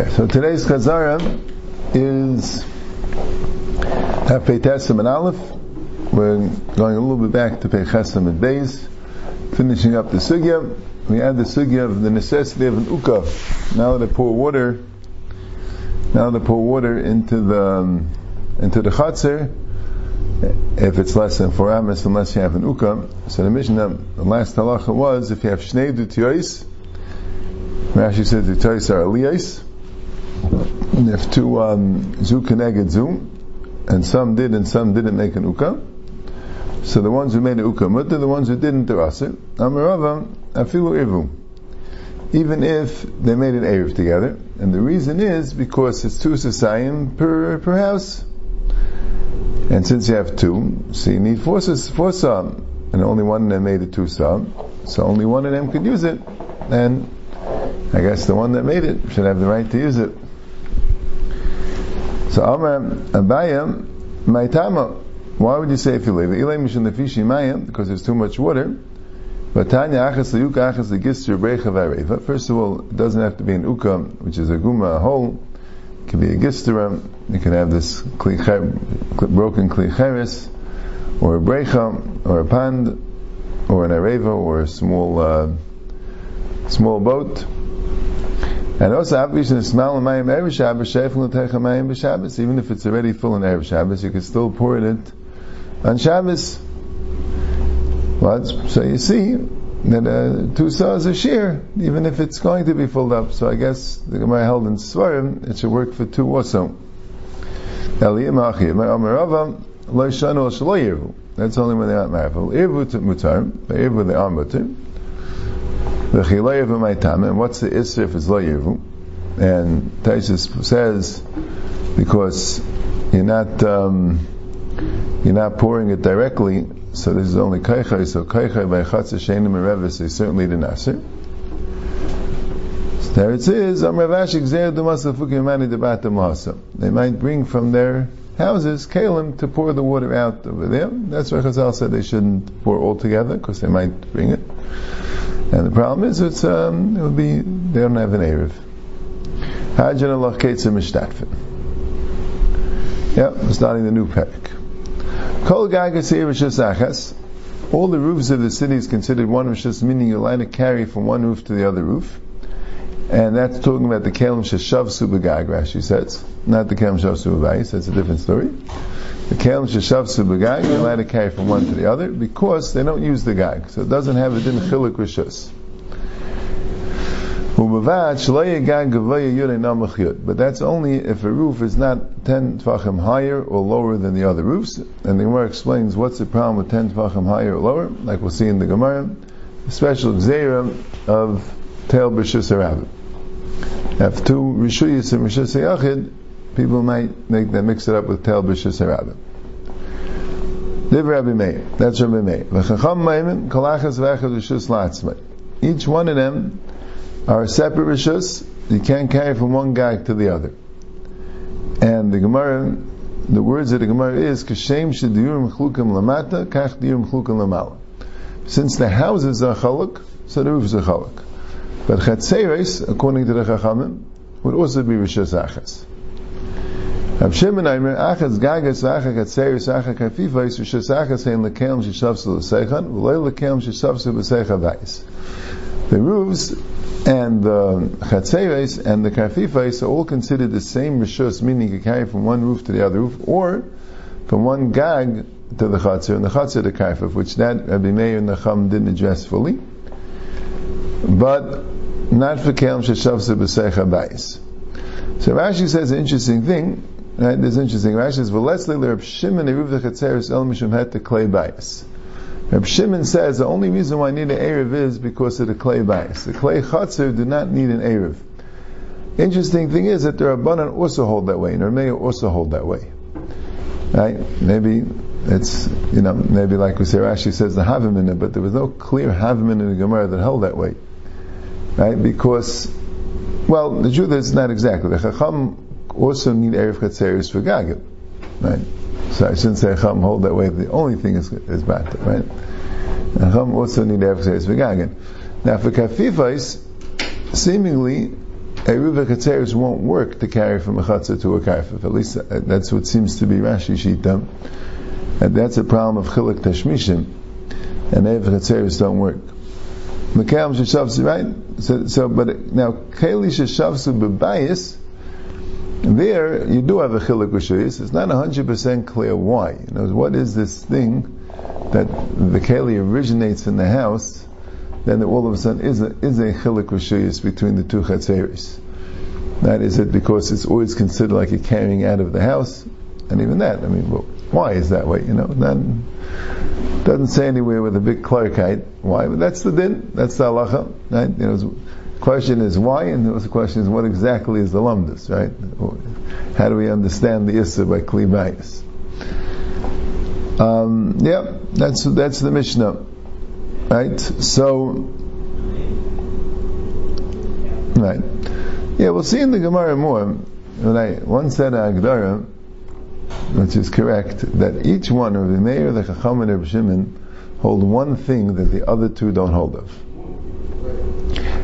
Okay, so today's Chazara is Half Tesim and Aleph. We're going a little bit back to Pechesim and Beis, finishing up the Sugya. We add the Sugya of the necessity of an Uka. Now that I pour water, now I pour water into the, um, into the Chatzir, if it's less than four amas, unless you have an Uka. So the Mishnah, the last halacha was, if you have Shnei Dutyois, Rashi says Toys are Aliyais. If two um, Zu Zu, and some did and some didn't make an Uka, so the ones who made an Uka Mutta, the ones who didn't, they're Asir. Amarava, Afilu Ivu. Even if they made an Erev together, and the reason is because it's two Sasayim per, per house. And since you have two, so you need four, four Sam, and only one of them made it two Sam, so only one of them could use it, and I guess the one that made it should have the right to use it. So Amar Abayam, Maitama, why would you say if you leave it? Because there's too much water. But Tanya achas liyuka achas legistir brecha v'areva. First of all, it doesn't have to be an uka, which is a guma, a hole. It can be a gistera. You can have this broken klicheres, or a brecha, or a pand, or an areva, or a small, uh, small boat. And also, even if it's already full in Erev Shabbos, you can still pour it on Shabbos. What? So you see that uh, two saws a shear, even if it's going to be filled up. So I guess the Gemara held in Svarim, it should work for two also. That's only when they aren't married. Irvu mutar, they are mutar. And what's the isra if it's lo yivu? And Taisus says because you're not um, you're not pouring it directly, so this is only kaichai. So kaichai by chatzah shenim merevis is certainly the nasir. There it says, They might bring from their houses kalim to pour the water out over there. That's why Chazal said they shouldn't pour all together because they might bring it. And the problem is, it's um, it will be they don't have an erev. Hajan Allah Ketzim Mishtatfin. Yep, we're starting the new parak. Kol Gagas All the roofs of the city is considered one rishus, meaning you're allowed to carry from one roof to the other roof. And that's talking about the Kelim Sheshav Subagag, Rashi says. Not the Kelim Sheshav Subagag, that's a different story. The Kelim Sheshav Subagag, you're allowed to carry from one to the other because they don't use the gag. So it doesn't have a din chilik rishus. But that's only if a roof is not 10 tfachim higher or lower than the other roofs. And the Gemara explains what's the problem with 10 tfachim higher or lower, like we'll see in the Gemara. The special gzera of Tel B'Shus. Have two Rishuyas and Rishus people might make them mix it up with Tel B'Shus Harabim. Live Rabbi Meir. That's Rabbi Meir. V'chacham Maimim, kolachas v'echad Rishus Latzmai. Each one of them are separate rishus. You can't carry from one guy to the other. And the Gemara, the words of the Gemara is kashem shediyurim chlukim lamata kach diyurim chlukim lamala. Since the houses are chaluk, so the roofs are chaluk. But chatzeres, according to the Chachamim, would also be rishus achas. Rav Shimon gagas kafifais hein vayis. The roofs and the chatzeres and the kafifais are all considered the same rishus, meaning you carry from one roof to the other roof, or from one gag to the chatzir, and the chatzir to kafif, which that Rabbi Meir and the Chum didn't address fully, but not for kelim sheshavse b'seicha bayis. So Rashi says an interesting thing. Right? This is interesting. Rashi says, "V'letzli l'Reb Shimon eruv the chatzeres el mishum het the clay bayis." Reb Shimon says the only reason why I need an Erev is because of the clay bias. The clay chatzir do not need an Erev. Interesting thing is that the Rabbanan also hold that way, and Rameya also hold that way. Right? Maybe it's, you know, maybe like we say, Rashi says the Havim in it, but there was no clear Havim in the Gemara that held that way. Right? Because, well, the truth is not exactly. The Chacham also need Erev Chatzeris for Gagim. Right? So I shouldn't say Chacham hold that way. The only thing is is bad, right? Chacham also need to for v'gagan. Now for kafifais, seemingly Ruva Chatzeris won't work to carry from a Chatzah to a Karfif. At least uh, that's what seems to be Rashi Shita. And that's a problem of Chilik Tashmishim. And Erev Chatzeris don't work. Mekayam Sheshavsu, right? So, so, but now, Keli Sheshavsu Bebayis, there you do have a Chilik Rishayis. It's not 100% clear why. You know, what is this thing that the Keli originates in the house then all of a sudden is a, is a chilik rishuyas between the two chatzeris. That is it because it's always considered like a carrying out of the house, and even that, I mean, well, why is that way? You know, that doesn't say anywhere with a big clarkite why, but that's the din, that's the halacha, right? You know, question is why, and the question is what exactly is the lumdus, right? How do we understand the issa by klibayis? Um, yeah, that's that's the Mishnah. Right? So, right. Yeah, we'll see in the Gemara more. When I once said Agdara, which is correct, that each one of the Meir, the Chacham, and Reb Shimon hold one thing that the other two don't hold of.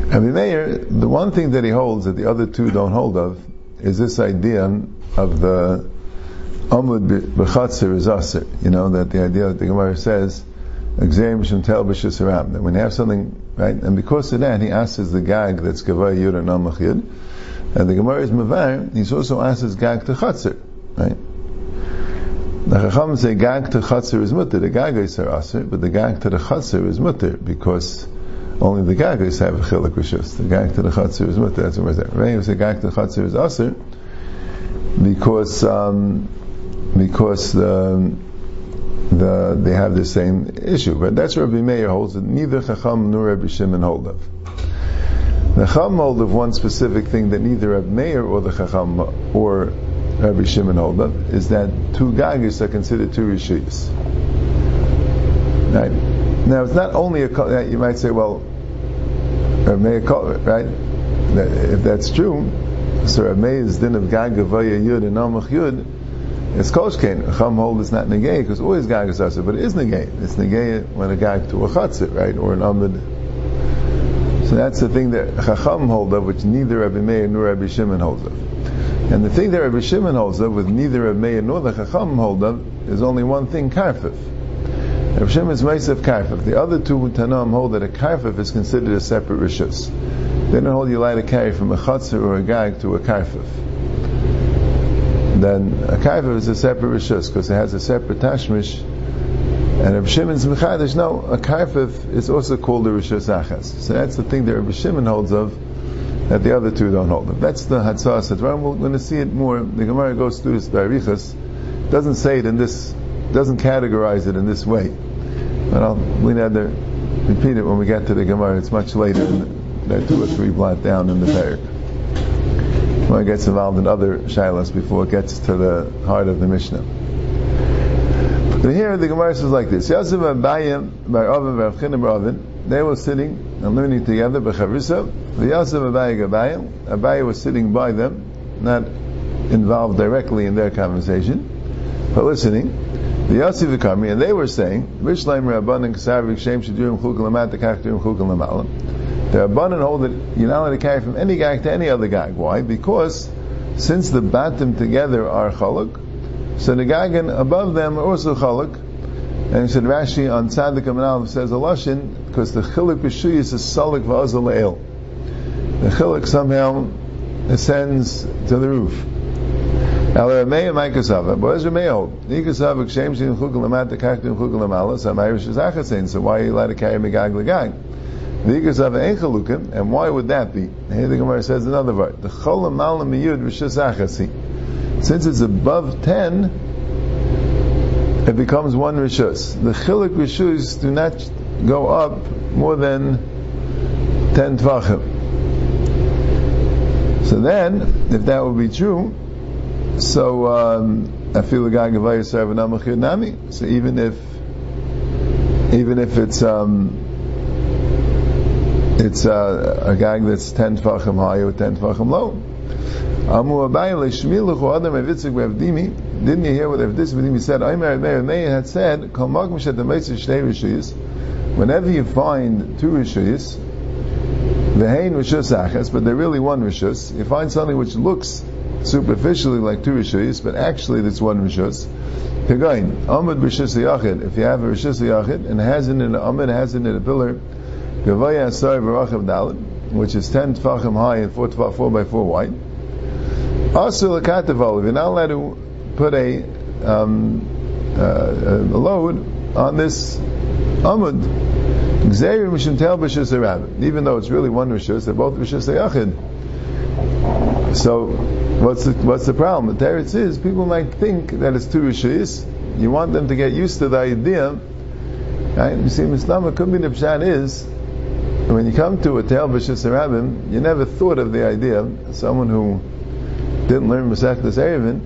And the Meir, the one thing that he holds that the other two don't hold of is this idea of the Amud b'chatzir is aser. You know, that the idea that the Gemara says that when you have something, right, and because of that, he asks the gag that's Gavay Yud and Namach Yud, and the Gemara is Mavar, he's also asks gag to Chatzir, right? The Chacham say gag to Chatzir is mutter, the gag is aser, but the gag to the Chatzir is mutter, because only the gagas have a chilik rishus. The gag to the chatzir is mutter. That's what we're saying. You gag to the chatzir is aser because um, because the the, they have the same issue. But that's Rabbi Meir holds that neither Chacham nor Rabbi Shimon hold of. The Chacham hold of one specific thing that neither Rabbi Meir or the Chacham or Rabbi Shimon hold of is that two gagas are considered two rishis. Right? Now it's not only a you might say, well, Meir right? If that's true, so Rabbi Meir's din of gagavaya yud and namach yud it's koshkein. Chum hold is not negay because always gag is but it is negay. It's negay when a gag to a chatzit, right, or an amid. So that's the thing that Chacham hold of, which neither Rabbi Meir nor Rabbi Shimon holds of. And the thing that Rabbi Shimon holds of, with neither Rabbi Meir nor the Chacham hold of, is only one thing: karfif. Rabbi Shimon is karfif. The other two Tanam hold that a karfif is considered a separate rishus. They don't hold you allowed to carry from a chatzir or a gag to a karfif then a kaiva is a separate rishus because it has a separate tashmish. And Rabbi Shimon's mechadish, no, a kaifif is also called a rishus achas. So that's the thing that Rabbi Shimon holds of that the other two don't hold of. That's the hatzah satvarim. We're going to see it more. The Gemara goes through this by Riches. Doesn't say it in this, doesn't categorize it in this way. But I'll lean out there, repeat it when we get to the Gemara. It's much later. Are two or three blot down in the parak when it gets involved in other shilas before it gets to the heart of the Mishnah. But here the Gemara says like this: Yosef Abayim by Ovin V'Avchinim Ovin, they were sitting and learning together. B'Chavisa, the Yosef Abayim Abayim, Abayim was sitting by them, not involved directly in their conversation, but listening. The Yosef Vikami, and they were saying, Rishleim Rabban and Kasavik Shem Shadurim Chukal Lamat Takachdurim Chukal Lamalam. The Rabbanan hold that you're not allowed to carry from any gag to any other gag. Why? Because since the batim together are chaluk, so the gagan above them are also chaluk. And he said Rashi on Tzadik Amanal says a lashon because the chiluk b'shuyis is salik v'azal The chiluk somehow ascends to the roof. Now there are Meir Maikasava, but as Meir hold, Nikasava Chukul Lamat Kaktim Chukul Lamala, so Irish is Achasin, so why are you allowed to carry Megag Legag? And why would that be? Here the Gemara says another word. The cholam malam miyud rishus Since it's above ten, it becomes one rishus. The chilik rishus do not go up more than ten tvachim. So then, if that would be true, so um, I feel the guy nami. So even if even if it's um, it's uh, a gag that's 10 tfachim high or 10 tfachim low. Amu adam evitzik. Didn't you hear what Avdis said? Aymer Meir Meir had said, Kol magmish at the Meitzah Shnei Rishis, whenever you find two Rishis, Vehain Rishus Achas, but they're really one Rishus. You find something which looks superficially like two Rishus, but actually it's one Rishus. Pegain, Amud Rishus Yachid, if you have a Rishus Yachid, and has it in an Amud, has it in a pillar, Gavaya Asar Varachav Dalit, which is 10 tfachim high and 4, 4 by 4 wide. Also, if you're not allowed to put a, um, uh, a load on this Amud, Gzeir Mishintel B'Shus even though it's really one Rishus, they're both Rishus Yachid. So, what's the, what's the problem? The teretz is, people might think that it's two Rishus, you want them to get used to the idea, right? You see, Mishnah could be the Pshat is, when you come to a Tel B'Shus Rabbim, you never thought of the idea, someone who didn't learn Masechtas Erevin,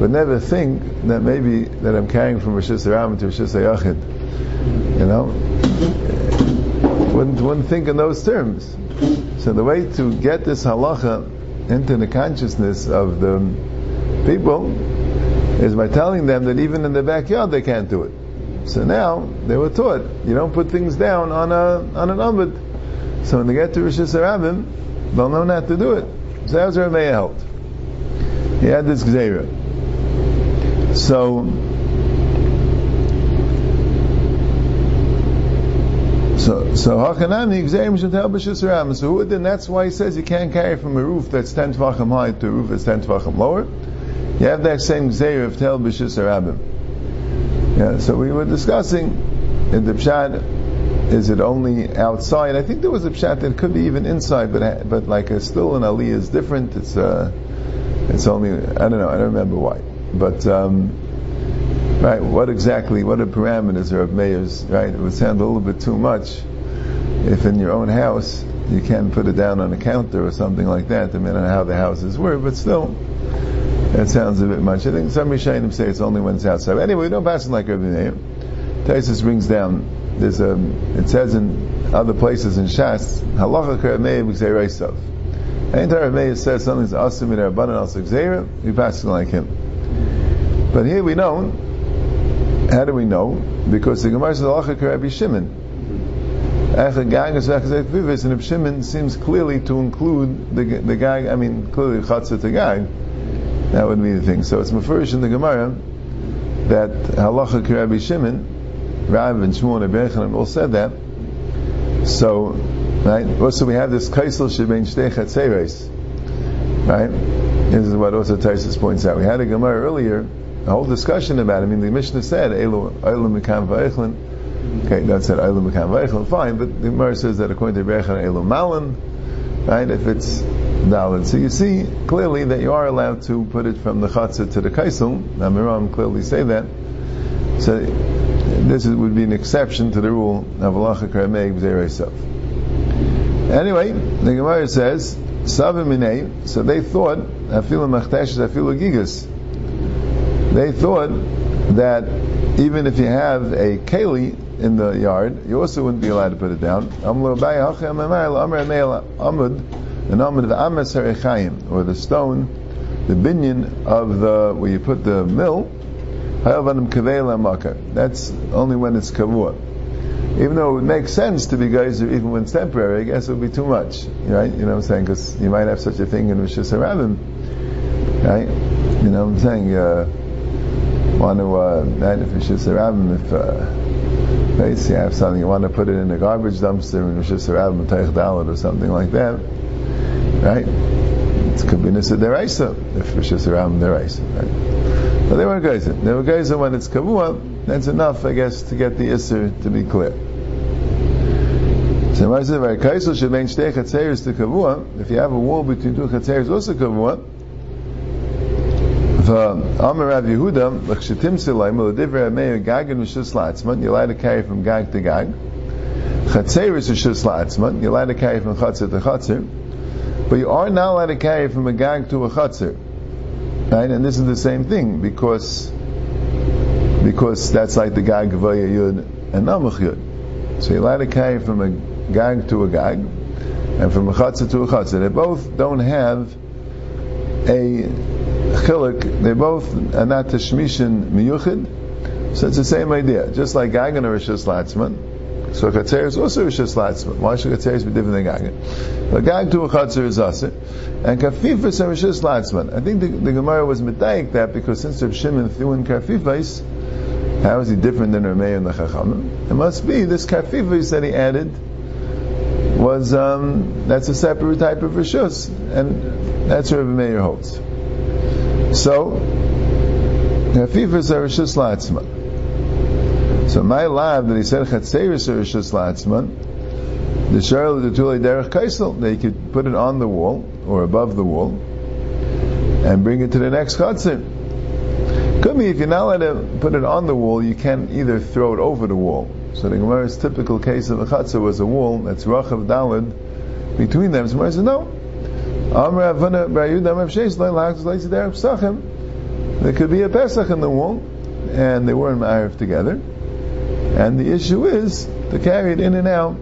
would never think that maybe that I'm carrying from Rishus Rabbim to Rishus Yachid. You know? Wouldn't, wouldn't think in those terms. So the way to get this halacha into the consciousness of the people is by telling them that even in the backyard they can't do it. So now they were taught you don't put things down on a on an umud. So when they get to Rosh Hashanah, they'll know not to do it. So that was Rameya helped. He had this gzeira. So so so Hachanami gzerim shotel b'shis So who then that's why he says you can't carry from a roof that's ten tvachim high to a roof that's ten tvachim lower. You have that same gzeir of tel b'shis yeah, so we were discussing in the pshat, is it only outside? I think there was a pshat that could be even inside, but but like a, still an aliyah is different. It's uh, it's only I don't know. I don't remember why, but um, right. What exactly? What are parameters are of mayors? Right. It would sound a little bit too much if in your own house you can't put it down on a counter or something like that, depending on how the houses were, but still that sounds a bit much. I think some Rishayim say it's only when it's outside. Anyway, we don't pass it like Rabbi Meir. Taisus brings down, there's a, it says in other places in Shas, Halacha Karamei B'Gzei Reisav. Anytime says something's awesome in Rabbanan al we pass it like him. But here we know, how do we know? Because the Gemara says Halacha Karabbi Shimon. And Ibn Shimon seems clearly to include the, the gag, I mean, clearly Chatzah to gag. That would be the thing. So it's mafurish in the Gemara that halacha k'Rabbi Shimon, Rav and Shmuel and Berchanim all said that. So, right? Also, we have this kaisel shebein shtei chatzeres, right? This is what also Taisus points out. We had a Gemara earlier, a whole discussion about it. I mean, the Mishnah said, Elu Mikam Va'echlin. Okay, that said, Elu Mikam Va'echlin, fine, but the Gemara says that according to Berchanim, Elu Malin, right? If it's Dalit. So you see clearly that you are allowed to put it from the chatzah to the kaisel. Amiram clearly say that. So this is, would be an exception to the rule of alacha karameg b'zeireisav. Anyway, the Gemara says savim So they thought afilu machtesh afilu gigas. They thought that even if you have a keli in the yard, you also wouldn't be allowed to put it down. Or the stone, the binyan of the, where you put the mill, that's only when it's kavua. Even though it would make sense to be geyser even when it's temporary, I guess it would be too much, right? You know what I'm saying? Because you might have such a thing in Rosh Hashanah, right? You know what I'm saying? Uh, want to, uh, right, if Rosh Hashanah, if, uh, you have something, you want to put it in a garbage dumpster in Rosh Hashanah, or something like that, Right? It's kabinus of deraisa, if Rishis Aram deraisa. Right? But they were geyser. They were geyser when it's kavua, that's enough, I guess, to get the isser to be clear. So I. If you have a wall between two chatzeres, also kavua. Uh, Amar Rav Yehuda, l'chshetim silayim, l'divrei ameir gagan v'shus la'atzman, you're allowed to carry from gag to gag. Chatzeres v'shus la'atzman, you're allowed to carry from chatzir to chatzir. But you are not allowed to carry from a gag to a chutzir. Right? And this is the same thing, because because that's like the gag of Yud and Namach Yud. So you're allowed to carry from a gag to a gag, and from a chutzir to a chutzir. They both don't have a chilik, they both are not tashmishin miyuchid, so it's the same idea. Just like gag and a rishis latzman, So Chatzer is also Rishis Latzman. Why should Chatzer be different than Gag? A Gag to a Chatzer is Aser, and Kafifas are Rishis Latzman. I think the, the Gemara was medayik that because since Rav Shimon threw in Kafifas, how is he different than Ramey and the Chachamim? It must be this Kafifas that he added was um, that's a separate type of rishus, and that's where Meir holds. So, Hafifas are rishus latzman. So my lab that he said chatzeris rishus latzman. The shayla the tulei derech kaisel. They could put it on the wall or above the wall and bring it to the next chatzir. Could be if you're not allowed to put it on the wall, you can either throw it over the wall. So the Gemara's typical case of a chatzah was a wall that's rachav dalid between them. So Gemara says no. There could be a Pesach in the wall, and they weren't ma'ariv together. And the issue is to carry it in and out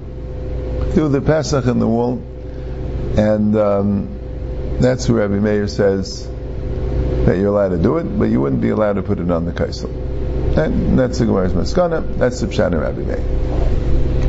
through the Pesach in the wall, and um, that's where Rabbi Meir says that you're allowed to do it, but you wouldn't be allowed to put it on the kaisel. That, that's the Gemara's Maskana, that's the Pshat Rabbi Meir.